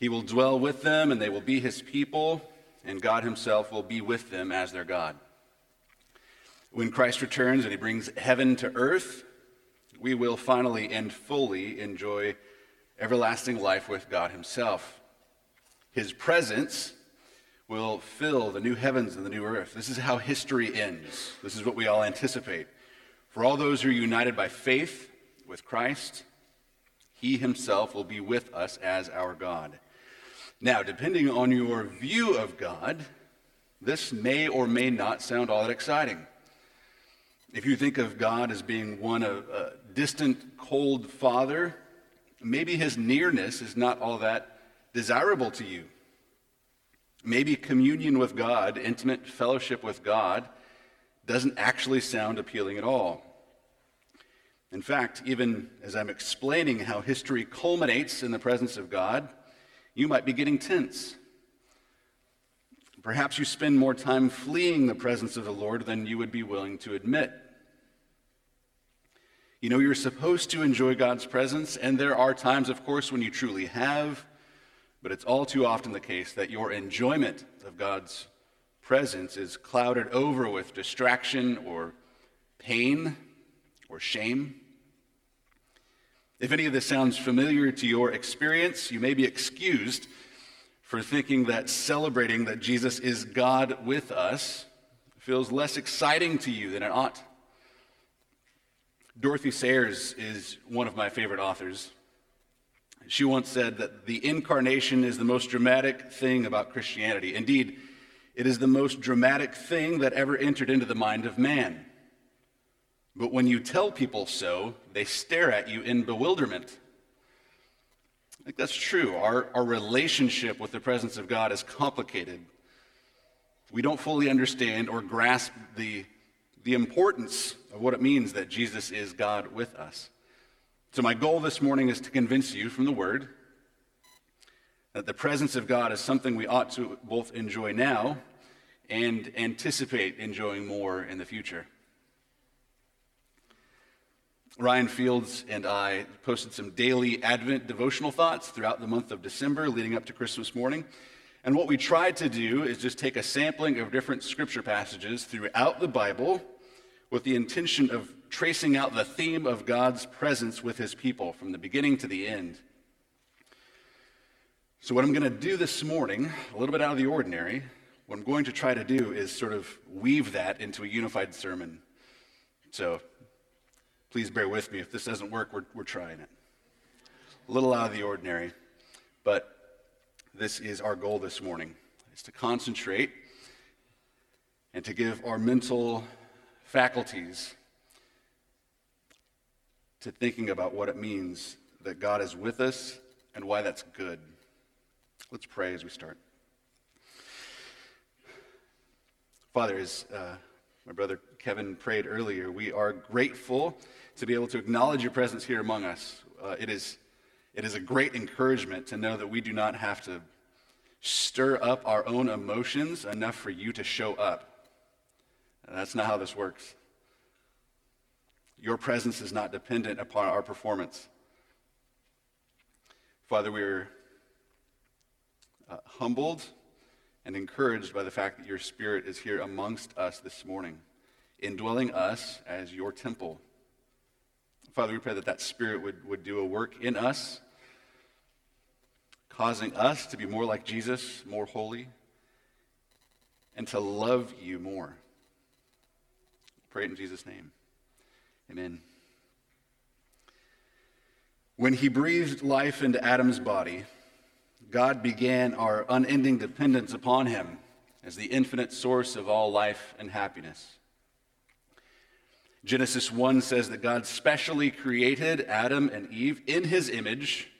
He will dwell with them, and they will be his people, and God himself will be with them as their God. When Christ returns and he brings heaven to earth, we will finally and fully enjoy everlasting life with God himself. His presence will fill the new heavens and the new earth. This is how history ends. This is what we all anticipate. For all those who are united by faith with Christ, he himself will be with us as our God. Now, depending on your view of God, this may or may not sound all that exciting. If you think of God as being one of a distant, cold father, maybe his nearness is not all that desirable to you. Maybe communion with God, intimate fellowship with God, doesn't actually sound appealing at all. In fact, even as I'm explaining how history culminates in the presence of God, you might be getting tense. Perhaps you spend more time fleeing the presence of the Lord than you would be willing to admit. You know, you're supposed to enjoy God's presence, and there are times, of course, when you truly have, but it's all too often the case that your enjoyment of God's presence is clouded over with distraction or pain or shame. If any of this sounds familiar to your experience, you may be excused for thinking that celebrating that Jesus is God with us feels less exciting to you than it ought. Dorothy Sayers is one of my favorite authors. She once said that the incarnation is the most dramatic thing about Christianity. Indeed, it is the most dramatic thing that ever entered into the mind of man. But when you tell people so, they stare at you in bewilderment. I think that's true. Our, our relationship with the presence of God is complicated. We don't fully understand or grasp the, the importance of what it means that Jesus is God with us. So, my goal this morning is to convince you from the Word that the presence of God is something we ought to both enjoy now and anticipate enjoying more in the future. Ryan Fields and I posted some daily Advent devotional thoughts throughout the month of December leading up to Christmas morning. And what we tried to do is just take a sampling of different scripture passages throughout the Bible with the intention of tracing out the theme of God's presence with his people from the beginning to the end. So, what I'm going to do this morning, a little bit out of the ordinary, what I'm going to try to do is sort of weave that into a unified sermon. So, Please bear with me. If this doesn't work, we're, we're trying it. A little out of the ordinary, but this is our goal this morning, is to concentrate and to give our mental faculties to thinking about what it means that God is with us and why that's good. Let's pray as we start. Father, as uh, my brother Kevin prayed earlier, we are grateful to be able to acknowledge your presence here among us. Uh, it, is, it is a great encouragement to know that we do not have to stir up our own emotions enough for you to show up. And that's not how this works. Your presence is not dependent upon our performance. Father, we're uh, humbled and encouraged by the fact that your Spirit is here amongst us this morning, indwelling us as your temple. Father, we pray that that Spirit would, would do a work in us, causing us to be more like Jesus, more holy, and to love you more. Pray it in Jesus' name. Amen. When he breathed life into Adam's body, God began our unending dependence upon him as the infinite source of all life and happiness. Genesis 1 says that God specially created Adam and Eve in his image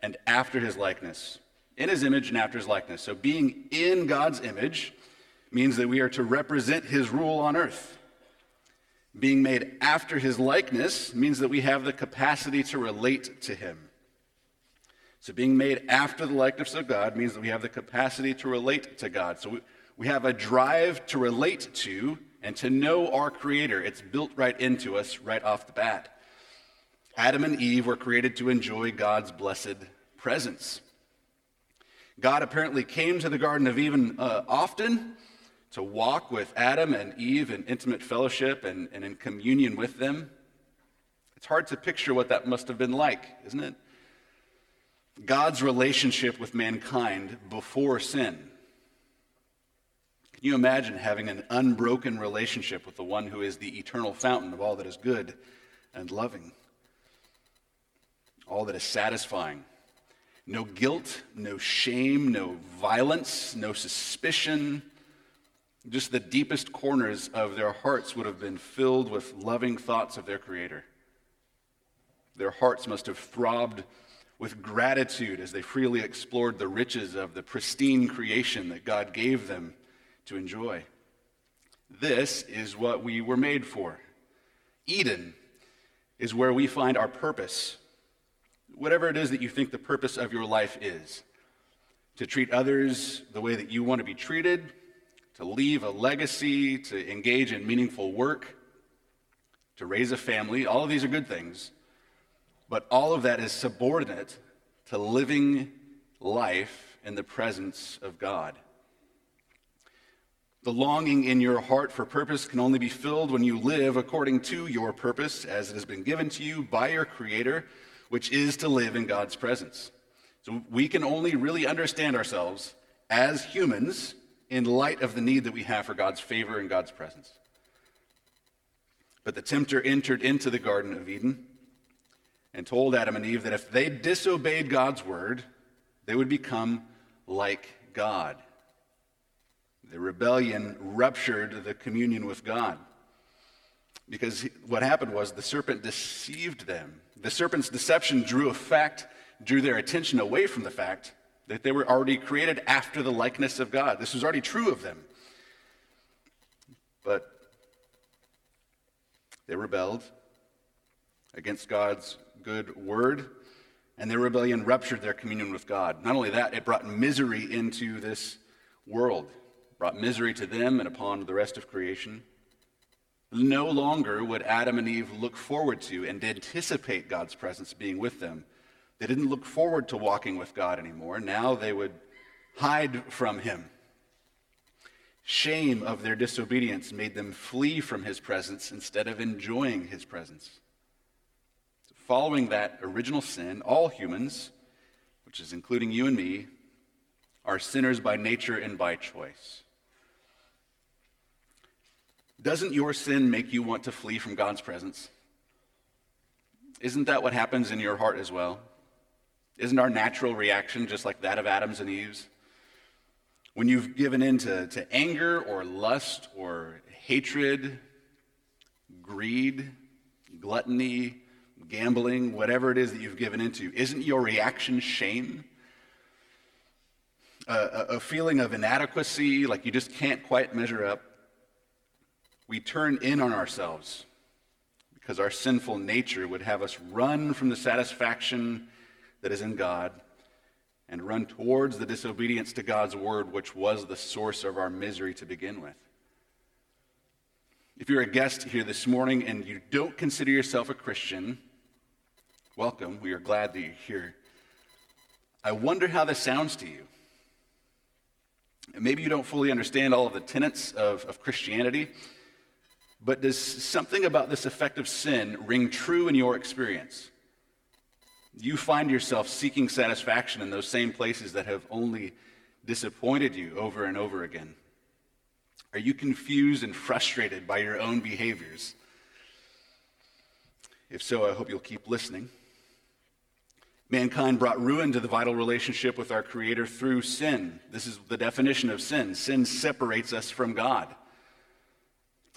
and after his likeness. In his image and after his likeness. So being in God's image means that we are to represent his rule on earth. Being made after his likeness means that we have the capacity to relate to him. So being made after the likeness of God means that we have the capacity to relate to God. So we, we have a drive to relate to and to know our Creator. It's built right into us right off the bat. Adam and Eve were created to enjoy God's blessed presence. God apparently came to the Garden of Eden uh, often to walk with Adam and Eve in intimate fellowship and, and in communion with them. It's hard to picture what that must have been like, isn't it? God's relationship with mankind before sin. Can you imagine having an unbroken relationship with the one who is the eternal fountain of all that is good and loving, all that is satisfying? No guilt, no shame, no violence, no suspicion. Just the deepest corners of their hearts would have been filled with loving thoughts of their Creator. Their hearts must have throbbed with gratitude as they freely explored the riches of the pristine creation that God gave them to enjoy. This is what we were made for. Eden is where we find our purpose whatever it is that you think the purpose of your life is to treat others the way that you want to be treated, to leave a legacy, to engage in meaningful work, to raise a family. All of these are good things. But all of that is subordinate to living life in the presence of God. The longing in your heart for purpose can only be filled when you live according to your purpose as it has been given to you by your Creator which is to live in God's presence. So we can only really understand ourselves as humans in light of the need that we have for God's favor and God's presence. But the tempter entered into the Garden of Eden and told Adam and Eve that if they disobeyed God's word, they would become like God. The rebellion ruptured the communion with God. Because what happened was the serpent deceived them. The serpent's deception drew effect, drew their attention away from the fact that they were already created after the likeness of God. This was already true of them. But they rebelled against God's good word, and their rebellion ruptured their communion with God. Not only that, it brought misery into this world, brought misery to them and upon the rest of creation. No longer would Adam and Eve look forward to and anticipate God's presence being with them. They didn't look forward to walking with God anymore. Now they would hide from Him. Shame of their disobedience made them flee from His presence instead of enjoying His presence. Following that original sin, all humans, which is including you and me, are sinners by nature and by choice. Doesn't your sin make you want to flee from God's presence? Isn't that what happens in your heart as well? Isn't our natural reaction just like that of Adam's and Eve's? When you've given in to, to anger or lust or hatred, greed, gluttony, gambling, whatever it is that you've given into, isn't your reaction shame? A, a, feeling of inadequacy, like you just can't quite measure up? we turn in on ourselves because our sinful nature would have us run from the satisfaction that is in God and run towards the disobedience to God's word, which was the source of our misery to begin with. If you're a guest here this morning and you don't consider yourself a Christian, welcome. We are glad that you're here. I wonder how this sounds to you. Maybe you don't fully understand all of the tenets of, of Christianity. But does something about this effect of sin ring true in your experience? You find yourself seeking satisfaction in those same places that have only disappointed you over and over again? Are you confused and frustrated by your own behaviors? If so, I hope you'll keep listening. Mankind brought ruin to the vital relationship with our Creator through sin. This is the definition of sin. Sin separates us from God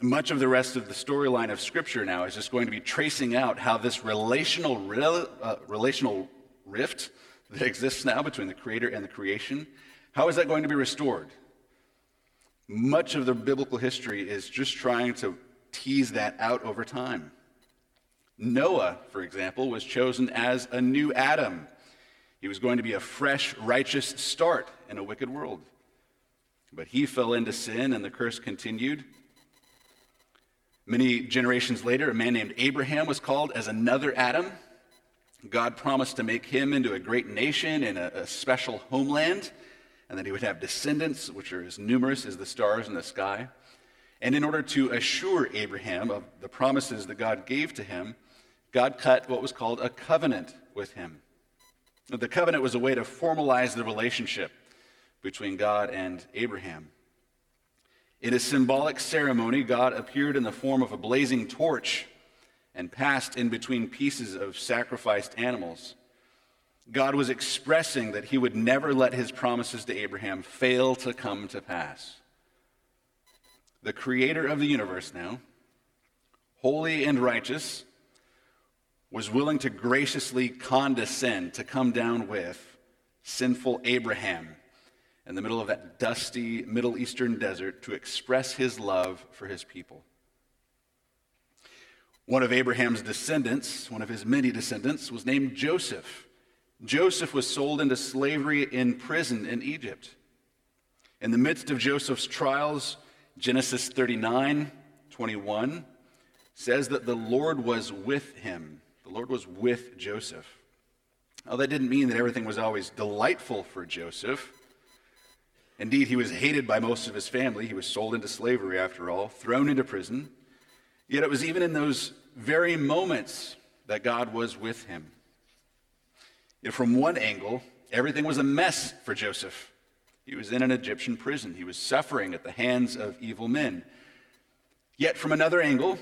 much of the rest of the storyline of Scripture now is just going to be tracing out how this relational, uh, relational rift that exists now between the Creator and the creation, how is that going to be restored? Much of the biblical history is just trying to tease that out over time. Noah, for example, was chosen as a new Adam. He was going to be a fresh, righteous start in a wicked world. But he fell into sin, and the curse continued. Many generations later, a man named Abraham was called as another Adam. God promised to make him into a great nation and a, a special homeland and that he would have descendants, which are as numerous as the stars in the sky. And in order to assure Abraham of the promises that God gave to him, God cut what was called a covenant with him. The covenant was a way to formalize the relationship between God and Abraham. In a symbolic ceremony, God appeared in the form of a blazing torch and passed in between pieces of sacrificed animals. God was expressing that he would never let his promises to Abraham fail to come to pass. The creator of the universe now, holy and righteous, was willing to graciously condescend to come down with sinful Abraham in the middle of that dusty Middle Eastern desert to express his love for his people. One of Abraham's descendants, one of his many descendants, was named Joseph. Joseph was sold into slavery in prison in Egypt. In the midst of Joseph's trials, Genesis 39 21 says that the Lord was with him. The Lord was with Joseph. Now, that didn't mean that everything was always delightful for Joseph. Indeed, he was hated by most of his family. He was sold into slavery, after all, thrown into prison. Yet it was even in those very moments that God was with him. Yet from one angle, everything was a mess for Joseph. He was in an Egyptian prison, he was suffering at the hands of evil men. Yet from another angle,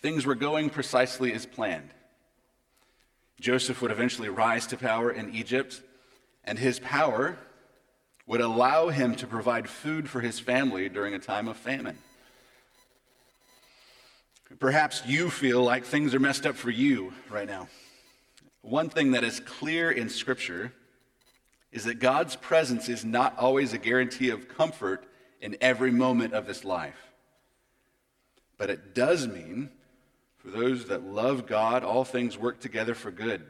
things were going precisely as planned. Joseph would eventually rise to power in Egypt, and his power would allow him to provide food for his family during a time of famine. Perhaps you feel like things are messed up for you right now. One thing that is clear in Scripture is that God's presence is not always a guarantee of comfort in every moment of this life. But it does mean, for those that love God, all things work together for good,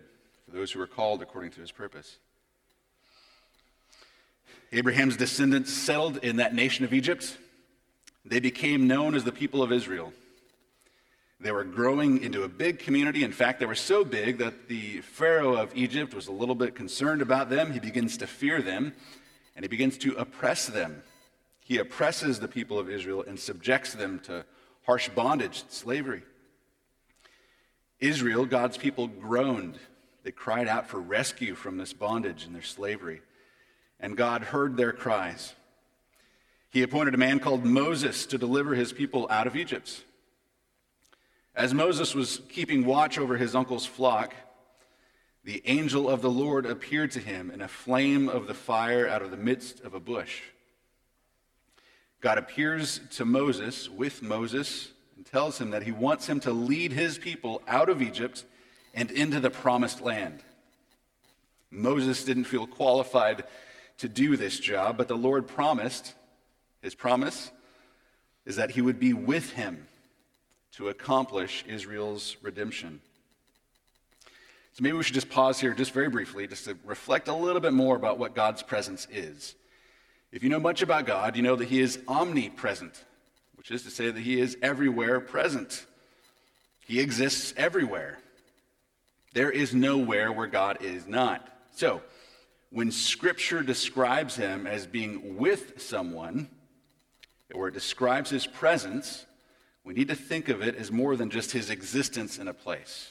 for those who are called according to his purpose. Abraham's descendants settled in that nation of Egypt. They became known as the people of Israel. They were growing into a big community. In fact, they were so big that the Pharaoh of Egypt was a little bit concerned about them. He begins to fear them, and he begins to oppress them. He oppresses the people of Israel and subjects them to harsh bondage, slavery. Israel, God's people, groaned. They cried out for rescue from this bondage and their slavery and God heard their cries. He appointed a man called Moses to deliver his people out of Egypt. As Moses was keeping watch over his uncle's flock, the angel of the Lord appeared to him in a flame of the fire out of the midst of a bush. God appears to Moses with Moses and tells him that he wants him to lead his people out of Egypt and into the promised land. Moses didn't feel qualified to do this job, but the Lord promised, his promise is that he would be with him to accomplish Israel's redemption. So maybe we should just pause here just very briefly just to reflect a little bit more about what God's presence is. If you know much about God, you know that he is omnipresent, which is to say that he is everywhere present. He exists everywhere. There is nowhere where God is not. So, when Scripture describes him as being with someone, or it describes his presence, we need to think of it as more than just his existence in a place.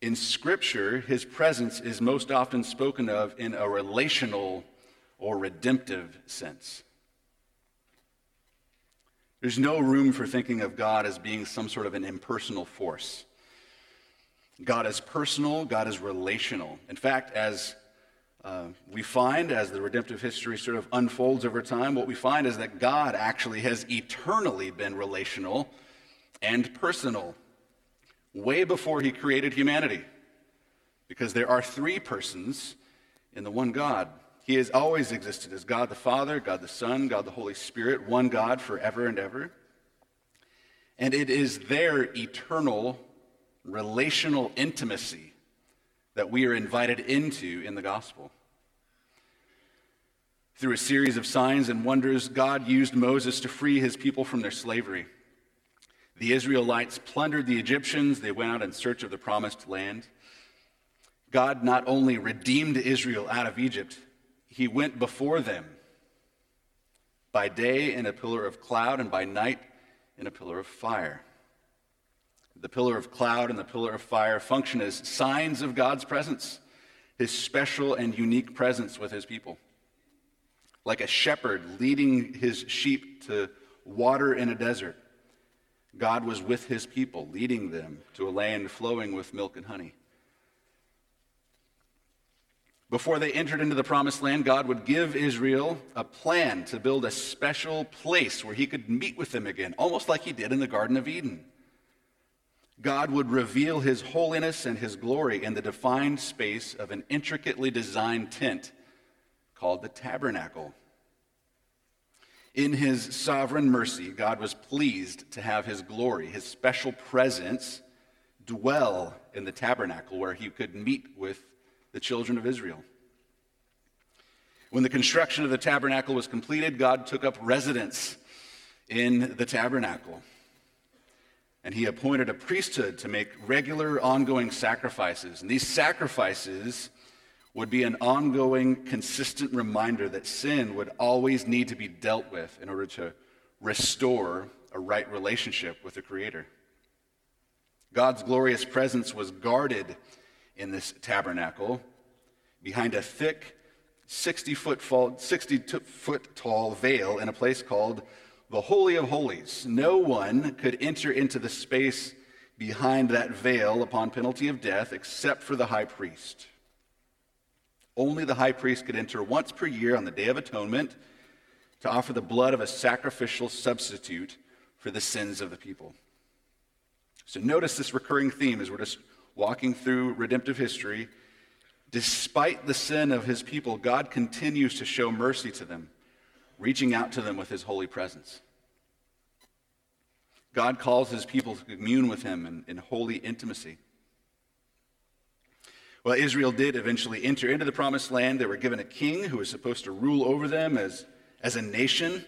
In Scripture, his presence is most often spoken of in a relational or redemptive sense. There's no room for thinking of God as being some sort of an impersonal force. God is personal, God is relational. In fact, as uh, we find as the redemptive history sort of unfolds over time, what we find is that God actually has eternally been relational and personal way before he created humanity. Because there are three persons in the one God. He has always existed as God the Father, God the Son, God the Holy Spirit, one God forever and ever. And it is their eternal relational intimacy that we are invited into in the gospel. Through a series of signs and wonders, God used Moses to free his people from their slavery. The Israelites plundered the Egyptians, they went out in search of the promised land. God not only redeemed Israel out of Egypt, he went before them by day in a pillar of cloud and by night in a pillar of fire. The pillar of cloud and the pillar of fire function as signs of God's presence, his special and unique presence with his people. Like a shepherd leading his sheep to water in a desert, God was with his people, leading them to a land flowing with milk and honey. Before they entered into the promised land, God would give Israel a plan to build a special place where he could meet with them again, almost like he did in the Garden of Eden. God would reveal his holiness and his glory in the defined space of an intricately designed tent called the tabernacle. In his sovereign mercy, God was pleased to have his glory, his special presence, dwell in the tabernacle where he could meet with the children of Israel. When the construction of the tabernacle was completed, God took up residence in the tabernacle. And he appointed a priesthood to make regular, ongoing sacrifices. And these sacrifices would be an ongoing, consistent reminder that sin would always need to be dealt with in order to restore a right relationship with the Creator. God's glorious presence was guarded in this tabernacle behind a thick, 60 foot, 60 foot tall veil in a place called the Holy of Holies. No one could enter into the space behind that veil upon penalty of death except for the high priest. Only the high priest could enter once per year on the Day of Atonement to offer the blood of a sacrificial substitute for the sins of the people. So notice this recurring theme as we're just walking through redemptive history. Despite the sin of his people, God continues to show mercy to them, reaching out to them with his holy presence. God calls his people to commune with him in, in holy intimacy. Well, Israel did eventually enter into the promised land. They were given a king who was supposed to rule over them as, as a nation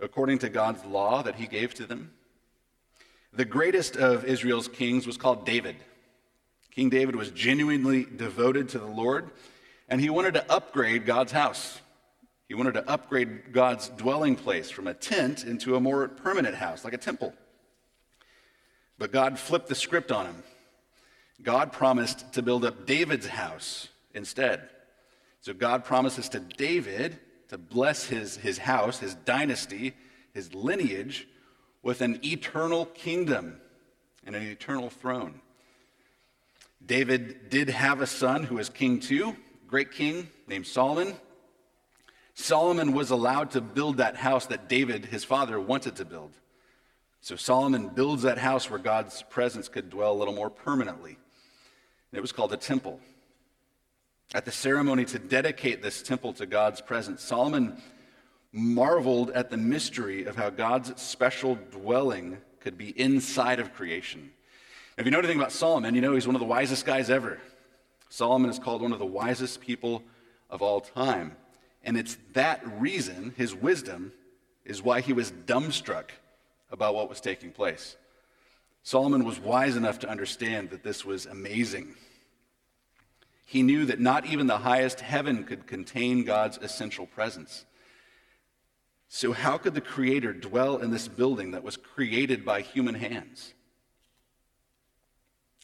according to God's law that he gave to them. The greatest of Israel's kings was called David. King David was genuinely devoted to the Lord, and he wanted to upgrade God's house. He wanted to upgrade God's dwelling place from a tent into a more permanent house, like a temple. But God flipped the script on him. God promised to build up David's house instead. So God promises to David to bless his, his house, his dynasty, his lineage with an eternal kingdom and an eternal throne. David did have a son who was king too, great king named Solomon. Solomon was allowed to build that house that David, his father, wanted to build. So Solomon builds that house where God's presence could dwell a little more permanently. it was called a temple. At the ceremony to dedicate this temple to God's presence, Solomon marveled at the mystery of how God's special dwelling could be inside of creation. If you know anything about Solomon, you know he's one of the wisest guys ever. Solomon is called one of the wisest people of all time. And it's that reason, his wisdom, is why he was dumbstruck about what was taking place. Solomon was wise enough to understand that this was amazing. He knew that not even the highest heaven could contain God's essential presence. So, how could the Creator dwell in this building that was created by human hands?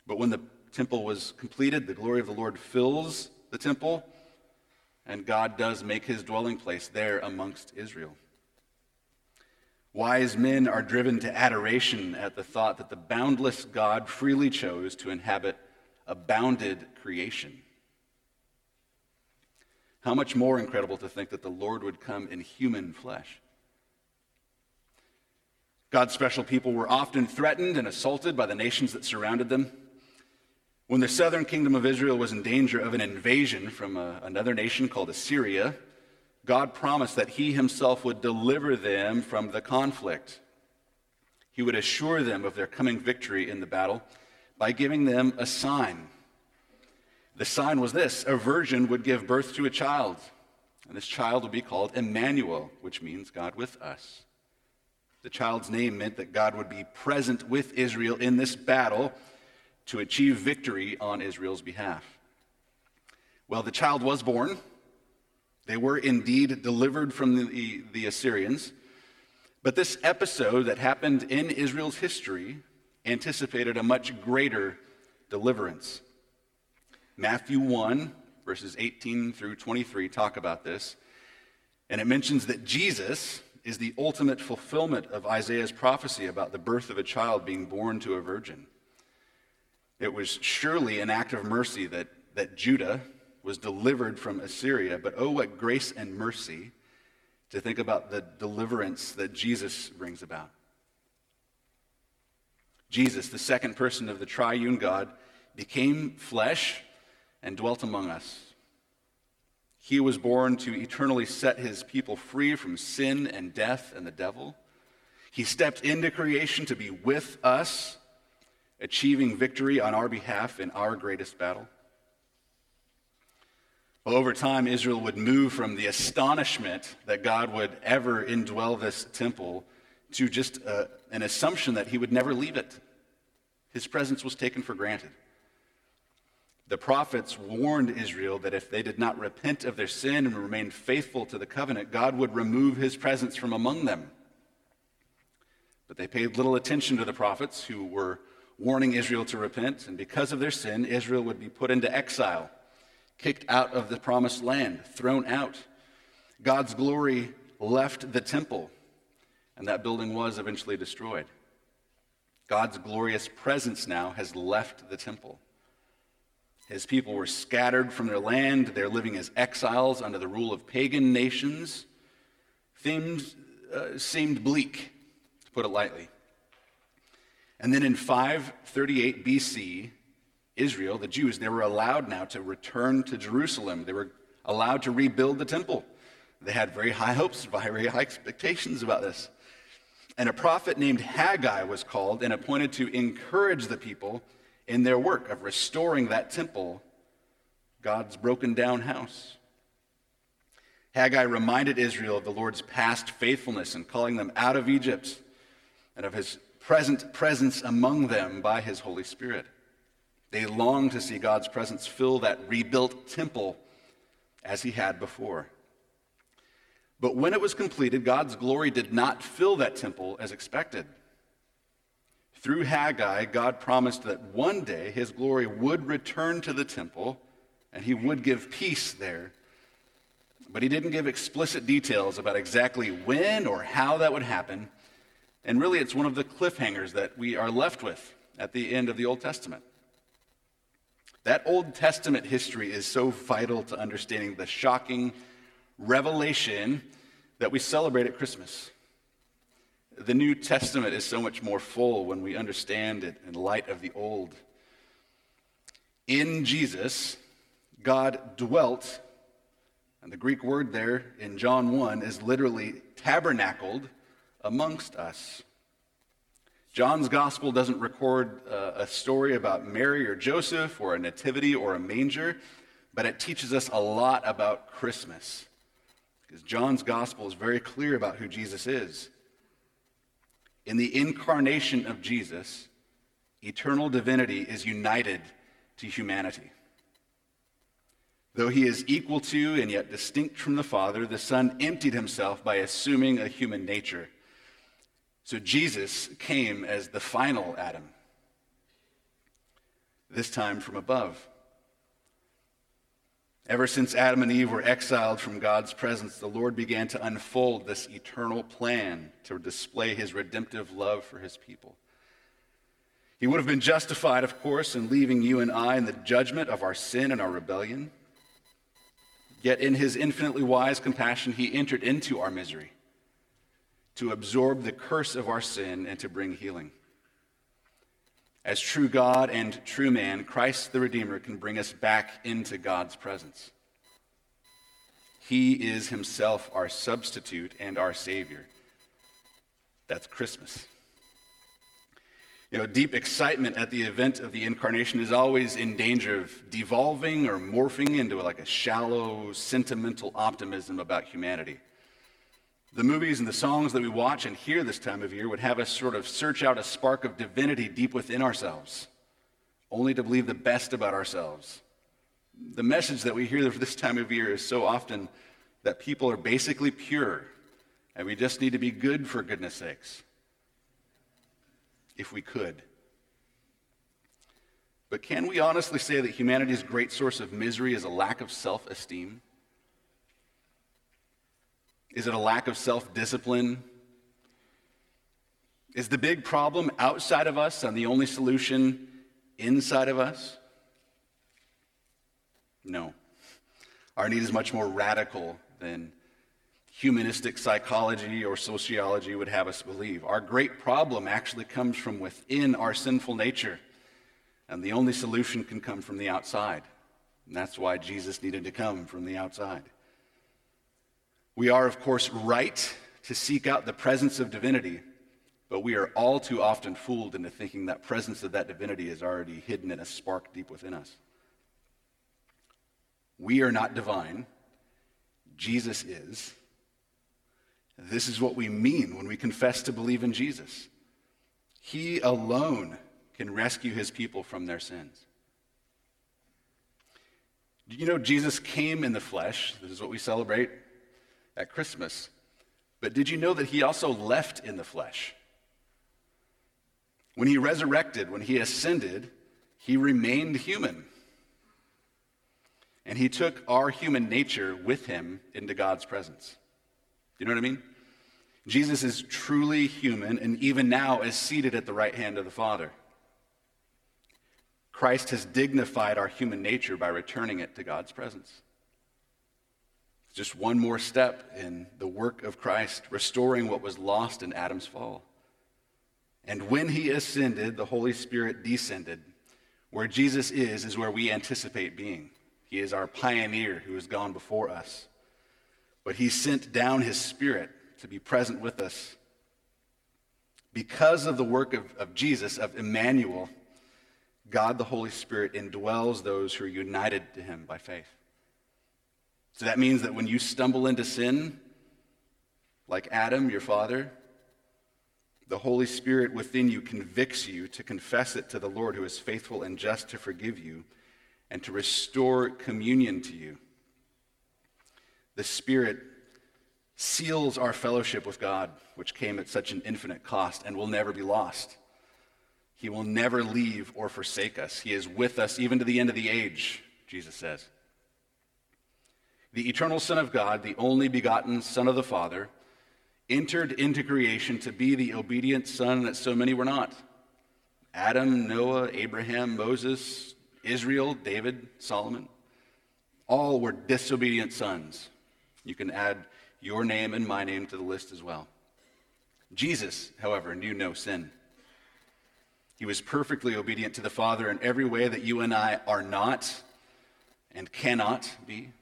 But when the temple was completed, the glory of the Lord fills the temple, and God does make his dwelling place there amongst Israel. Wise men are driven to adoration at the thought that the boundless God freely chose to inhabit a bounded creation. How much more incredible to think that the Lord would come in human flesh. God's special people were often threatened and assaulted by the nations that surrounded them. When the southern kingdom of Israel was in danger of an invasion from a, another nation called Assyria, God promised that He Himself would deliver them from the conflict. He would assure them of their coming victory in the battle by giving them a sign. The sign was this a virgin would give birth to a child, and this child would be called Emmanuel, which means God with us. The child's name meant that God would be present with Israel in this battle to achieve victory on Israel's behalf. Well, the child was born. They were indeed delivered from the, the, Assyrians. But this episode that happened in Israel's history anticipated a much greater deliverance. Matthew 1, verses 18 through 23, talk about this. And it mentions that Jesus is the ultimate fulfillment of Isaiah's prophecy about the birth of a child being born to a virgin. It was surely an act of mercy that, that Judah was delivered from Assyria, but oh, what grace and mercy to think about the deliverance that Jesus brings about. Jesus, the second person of the triune God, became flesh and dwelt among us. He was born to eternally set his people free from sin and death and the devil. He stepped into creation to be with us, achieving victory on our behalf in our greatest battle. Well, over time, Israel would move from the astonishment that God would ever indwell this temple to just uh, an assumption that he would never leave it. His presence was taken for granted. The prophets warned Israel that if they did not repent of their sin and remain faithful to the covenant, God would remove his presence from among them. But they paid little attention to the prophets who were warning Israel to repent, and because of their sin, Israel would be put into exile kicked out of the promised land, thrown out. God's glory left the temple, and that building was eventually destroyed. God's glorious presence now has left the temple. His people were scattered from their land. They're living as exiles under the rule of pagan nations. Things uh, seemed bleak, to put it lightly. And then in 538 BC, Israel, the Jews, they were allowed now to return to Jerusalem. They were allowed to rebuild the temple. They had very high hopes, very high expectations about this. And a prophet named Haggai was called and appointed to encourage the people in their work of restoring that temple, God's broken down house. Haggai reminded Israel of the Lord's past faithfulness in calling them out of Egypt and of his present presence among them by his Holy Spirit. They longed to see God's presence fill that rebuilt temple as he had before. But when it was completed, God's glory did not fill that temple as expected. Through Haggai, God promised that one day his glory would return to the temple and he would give peace there. But he didn't give explicit details about exactly when or how that would happen. And really, it's one of the cliffhangers that we are left with at the end of the Old Testament. That Old Testament history is so vital to understanding the shocking revelation that we celebrate at Christmas. The New Testament is so much more full when we understand it in light of the Old. In Jesus, God dwelt, and the Greek word there in John 1 is literally tabernacled amongst us. John's gospel doesn't record uh, a story about Mary or Joseph or a nativity or a manger, but it teaches us a lot about Christmas. Because John's gospel is very clear about who Jesus is. In the incarnation of Jesus, eternal divinity is united to humanity. Though he is equal to and yet distinct from the Father, the Son emptied himself by assuming a human nature. So Jesus came as the final Adam, this time from above. Ever since Adam and Eve were exiled from God's presence, the Lord began to unfold this eternal plan to display his redemptive love for his people. He would have been justified, of course, in leaving you and I in the judgment of our sin and our rebellion. Yet, in his infinitely wise compassion, he entered into our misery to absorb the curse of our sin and to bring healing. As true God and true man, Christ the Redeemer can bring us back into God's presence. He is himself our substitute and our Savior. That's Christmas. You know, deep excitement at the event of the incarnation is always in danger of devolving or morphing into like a shallow, sentimental optimism about humanity. The movies and the songs that we watch and hear this time of year would have us sort of search out a spark of divinity deep within ourselves, only to believe the best about ourselves. The message that we hear this time of year is so often that people are basically pure and we just need to be good for goodness sakes. If we could. But can we honestly say that humanity's great source of misery is a lack of self esteem? Is it a lack of self discipline? Is the big problem outside of us and the only solution inside of us? No. Our need is much more radical than humanistic psychology or sociology would have us believe. Our great problem actually comes from within our sinful nature, and the only solution can come from the outside. And that's why Jesus needed to come from the outside. We are, of course, right to seek out the presence of divinity, but we are all too often fooled into thinking that presence of that divinity is already hidden in a spark deep within us. We are not divine, Jesus is. This is what we mean when we confess to believe in Jesus. He alone can rescue his people from their sins. You know, Jesus came in the flesh. This is what we celebrate at Christmas. But did you know that he also left in the flesh? When he resurrected, when he ascended, he remained human. And he took our human nature with him into God's presence. You know what I mean? Jesus is truly human and even now is seated at the right hand of the Father. Christ has dignified our human nature by returning it to God's presence. Just one more step in the work of Christ, restoring what was lost in Adam's fall. And when he ascended, the Holy Spirit descended. Where Jesus is, is where we anticipate being. He is our pioneer who has gone before us. But he sent down his Spirit to be present with us. Because of the work of, of Jesus, of Emmanuel, God the Holy Spirit indwells those who are united to him by faith. So that means that when you stumble into sin, like Adam, your father, the Holy Spirit within you convicts you to confess it to the Lord who is faithful and just to forgive you and to restore communion to you. The Spirit seals our fellowship with God, which came at such an infinite cost and will never be lost. He will never leave or forsake us. He is with us even to the end of the age, Jesus says. The eternal Son of God, the only begotten Son of the Father, entered into creation to be the obedient Son that so many were not. Adam, Noah, Abraham, Moses, Israel, David, Solomon, all were disobedient sons. You can add your name and my name to the list as well. Jesus, however, knew no sin. He was perfectly obedient to the Father in every way that you and I are not and cannot be.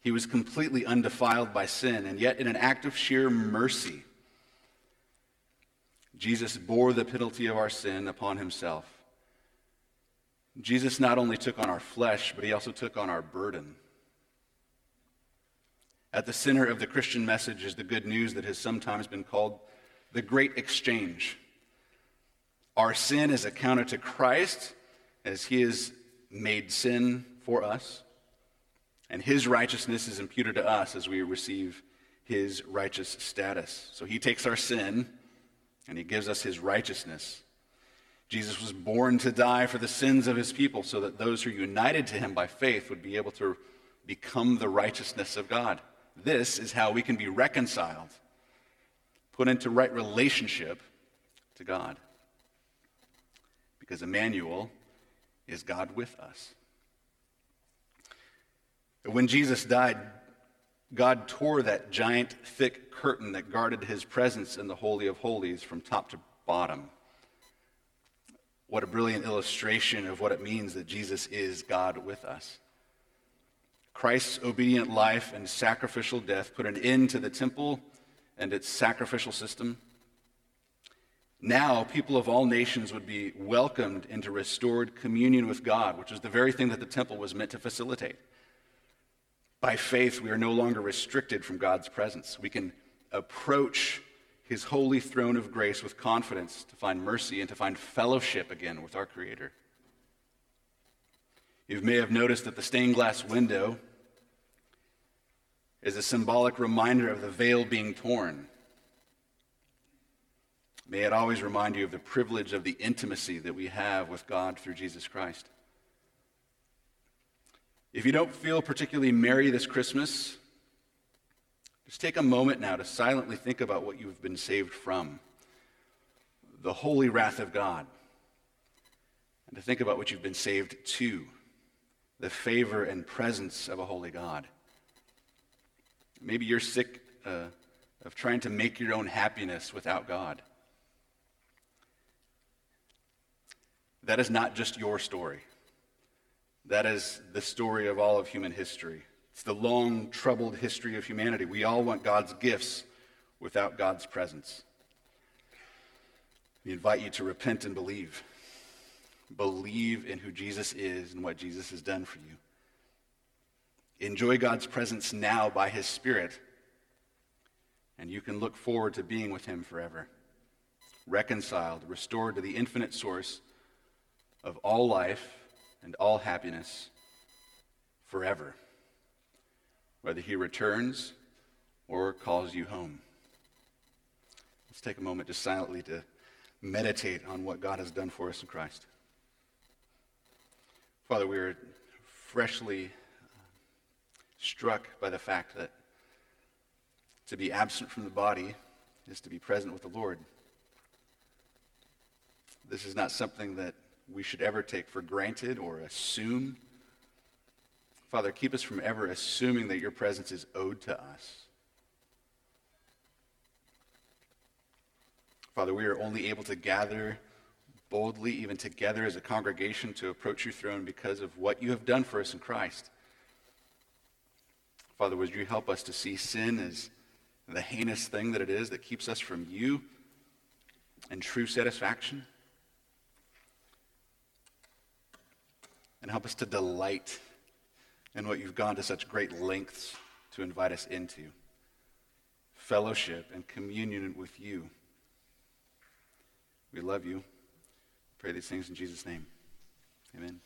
He was completely undefiled by sin, and yet, in an act of sheer mercy, Jesus bore the penalty of our sin upon himself Jesus not only took on our flesh, but he also took on our burden. At the center of the Christian message is the good news that has sometimes been called the great exchange. Our sin is accounted to Christ as he has made sin for us, and his righteousness is imputed to us as we receive his righteous status. So he takes our sin and he gives us his righteousness. Jesus was born to die for the sins of his people so that those who are united to him by faith would be able to become the righteousness of God. This is how we can be reconciled, put into right relationship to God. Because Emmanuel is God with us. When Jesus died, God tore that giant, thick curtain that guarded his presence in the Holy of Holies from top to bottom. What a brilliant illustration of what it means that Jesus is God with us. Christ's obedient life and sacrificial death put an end to the temple and its sacrificial system. Now, people of all nations would be welcomed into restored communion with God, which is the very thing that the temple was meant to facilitate. By faith, we are no longer restricted from God's presence. We can approach his holy throne of grace with confidence to find mercy and to find fellowship again with our Creator. You may have noticed that the stained glass window is a symbolic reminder of the veil being torn. May it always remind you of the privilege of the intimacy that we have with God through Jesus Christ. If you don't feel particularly merry this Christmas, just take a moment now to silently think about what you've been saved from the holy wrath of God, and to think about what you've been saved to the favor and presence of a holy God. Maybe you're sick uh, of trying to make your own happiness without God. That is not just your story. That is the story of all of human history. It's the long, troubled history of humanity. We all want God's gifts without God's presence. We invite you to repent and believe. Believe in who Jesus is and what Jesus has done for you. Enjoy God's presence now by His Spirit, and you can look forward to being with Him forever. Reconciled, restored to the infinite source of all life and all happiness forever, whether He returns or calls you home. Let's take a moment just silently to meditate on what God has done for us in Christ. Father, we are freshly uh, struck by the fact that to be absent from the body is to be present with the Lord. This is not something that we should ever take for granted or assume. Father, keep us from ever assuming that your presence is owed to us. Father, we are only able to gather boldly, even together as a congregation, to approach your throne because of what you have done for us in Christ. Father, would you help us to see sin as the heinous thing that it is that keeps us from you and true satisfaction? And help us to delight in what you've gone to such great lengths to invite us into fellowship and communion with you. We love you. Pray these things in Jesus' name. Amen.